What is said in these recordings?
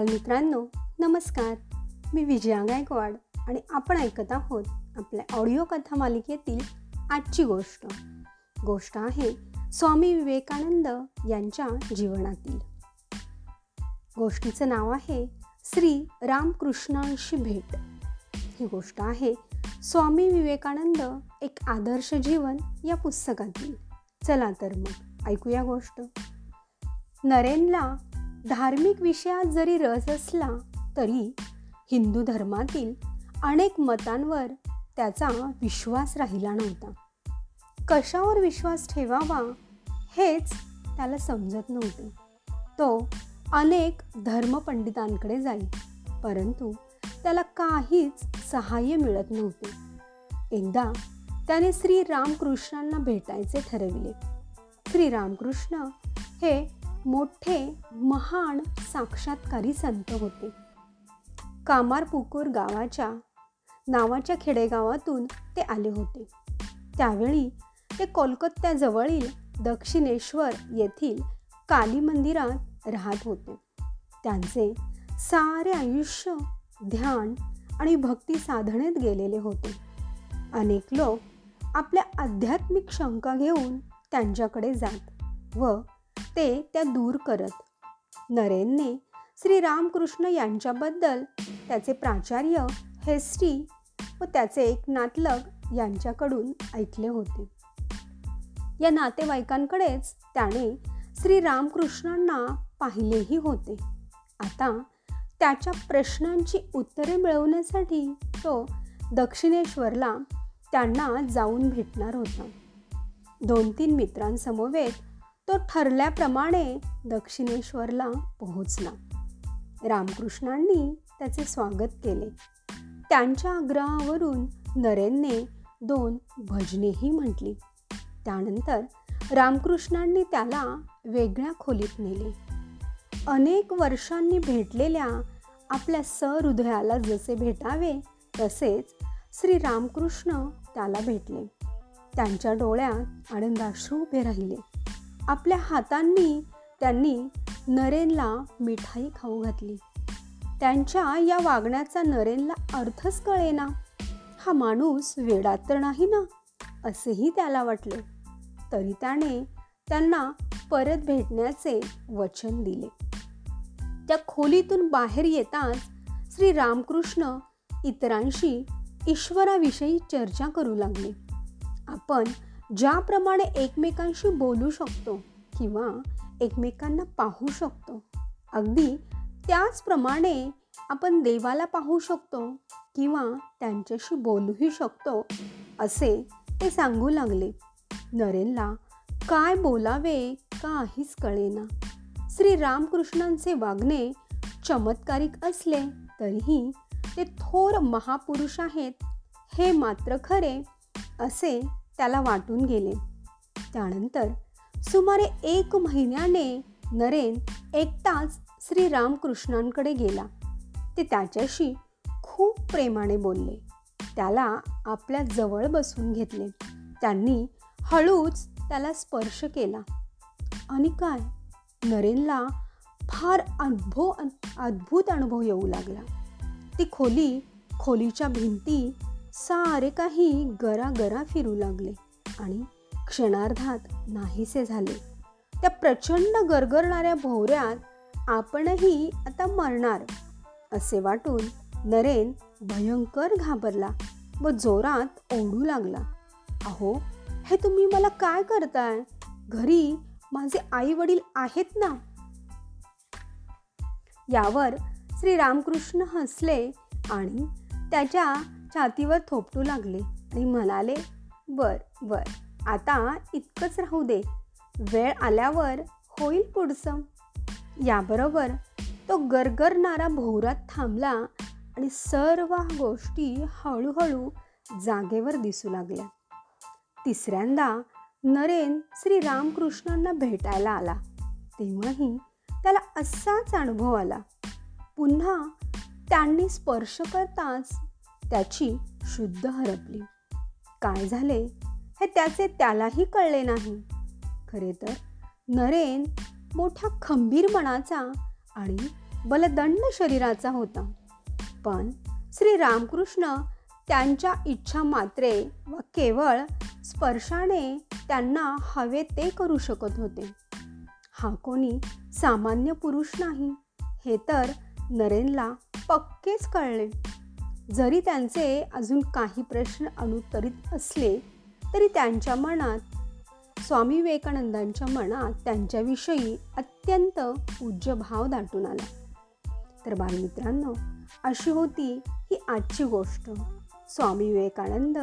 बालमित्रांनो नमस्कार. मी विजया गायकवाड आणि आपण ऐकत आहोत आपल्या ऑडिओ कथा मालिकेतील आजची गोष्ट. गोष्ट आहे स्वामी विवेकानंद यांच्या जीवनातील. गोष्टीचं नाव आहे श्री रामकृष्णांशी भेट. ही गोष्ट आहे स्वामी विवेकानंद एक आदर्श जीवन या पुस्तकातील. चला तर मग ऐकूया गोष्ट. नरेनला धार्मिक विषयात जरी रस असला तरी हिंदू धर्मातील अनेक मतांवर त्याचा विश्वास राहिला नव्हता. कशावर विश्वास ठेवावा हेच त्याला समजत नव्हते. तो अनेक धर्मपंडितांकडे जाई परंतु त्याला काहीच सहाय्य मिळत नव्हते. एकदा त्याने श्री रामकृष्णांना भेटायचे ठरविले. श्री रामकृष्ण हे मोठे महान साक्षात्कारी संत होते. कामारपुकूर गावाच्या नावाच्या खेडेगावातून ते आले होते. त्यावेळी ते कोलकात्याजवळील दक्षिणेश्वर येथील काली मंदिरात राहत होते. त्यांचे सारे आयुष्य ध्यान आणि भक्ती साधनेत गेलेले होते. अनेक लोक आपल्या आध्यात्मिक शंका घेऊन त्यांच्याकडे जात व ते त्या दूर करत. नरेनने श्री रामकृष्ण यांच्याबद्दल त्याचे प्राचार्य हेस्टी व त्याचे एक नातलग यांच्याकडून ऐकले होते. या नातेवाईकांकडेच त्याने श्री रामकृष्णांना पाहिलेही होते. आता त्याच्या प्रश्नांची उत्तरे मिळवण्यासाठी तो दक्षिणेश्वरला त्यांना जाऊन भेटणार होता. दोन तीन मित्रांसमवेत तो ठरल्याप्रमाणे दक्षिणेश्वरला पोहोचला. रामकृष्णांनी त्याचे स्वागत केले. त्यांच्या आग्रहावरून नरेनने दोन भजनेही म्हटली. त्यानंतर रामकृष्णांनी त्याला वेगळ्या खोलीत नेले. अनेक वर्षांनी भेटलेल्या आपल्या सहृदयाला जसे भेटावे तसेच श्री रामकृष्ण त्याला भेटले. त्यांच्या डोळ्यात आनंदाश्रू उभे राहिले. आपल्या हातांनी त्यांनी नरेनला मिठाई खाऊ घातली. त्यांच्या या वागण्याचा नरेनला अर्थच कळेना. हा माणूस वेडात तर नाही ना? असेही त्याला वाटले. तरी त्याने त्यांना परत भेटण्याचे वचन दिले. त्या खोलीतून बाहेर येताच श्री रामकृष्ण इतरांशी ईश्वराविषयी चर्चा करू लागले. आपण ज्याप्रमाणे एकमेकांशी बोलू शकतो किंवा एकमेकांना पाहू शकतो. अगदी त्याचप्रमाणे आपण देवाला पाहू शकतो किंवा त्यांच्याशी बोलूही शकतो असे ते सांगू लागले. नरेनला काय बोलावे काहीच कळेना. श्री रामकृष्णांचे वागणे चमत्कारिक असले तरीही ते थोर महापुरुष आहेत हे मात्र खरे असे त्याला वाटून गेले. त्यानंतर सुमारे एक महिन्याने नरेन एकटाच श्री रामकृष्णांकडे गेला. ते त्याच्याशी खूप प्रेमाने बोलले. त्याला आपल्या जवळ बसून घेतले. त्यांनी हळूच त्याला स्पर्श केला. आणि काय? नरेनला फार अनुभव अद्भुत अनुभव येऊ लागला. ती खोली खोलीच्या भिंती सारे काही गरा गरा फिरू लागले आणि क्षणार्धात नाहीसे झाले. त्या प्रचंड गरगरणाऱ्या भोवऱ्यात आपणही आता मरणार असे वाटून नरेन भयंकर घाबरला व जोरात ओढू लागला. अहो हे तुम्ही मला काय करताय? घरी माझे आई वडील आहेत ना? यावर श्री रामकृष्ण हसले आणि त्याच्या छातीवर थोपटू लागले आणि म्हणाले बर बर आता इतकंच राहू दे. वेळ आल्यावर होईल पुढचं. याबरोबर तो गरगरणारा भोवरात थांबला आणि सर्व गोष्टी हळूहळू जागेवर दिसू लागल्या. तिसऱ्यांदा नरेन श्री रामकृष्णांना भेटायला आला. तेव्हाही त्याला असाच अनुभव आला. पुन्हा त्यांनी स्पर्श करताच त्याची शुद्ध हरपली. काय झाले हे त्याचे त्यालाही कळले नाही. खरे तर नरेन मोठ्या खंबीर मनाचा आणि बलदंड शरीराचा होता. पण श्री रामकृष्ण त्यांच्या इच्छा मात्रे व केवळ स्पर्शाने त्यांना हवे ते करू शकत होते. हा कोणी सामान्य पुरुष नाही हे तर नरेनला पक्केच कळले. जरी त्यांचे अजून काही प्रश्न अनुत्तरित असले तरी त्यांच्या मनात स्वामी विवेकानंदांच्या मनात त्यांच्याविषयी अत्यंत पूज्य भाव दाटून आला. तर बालमित्रांनो अशी होती ही आजची गोष्ट. स्वामी विवेकानंद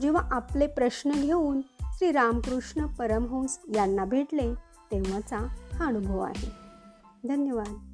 जेव्हा आपले प्रश्न घेऊन श्री रामकृष्ण परमहंस यांना भेटले तेव्हाचा हा अनुभव आहे. धन्यवाद.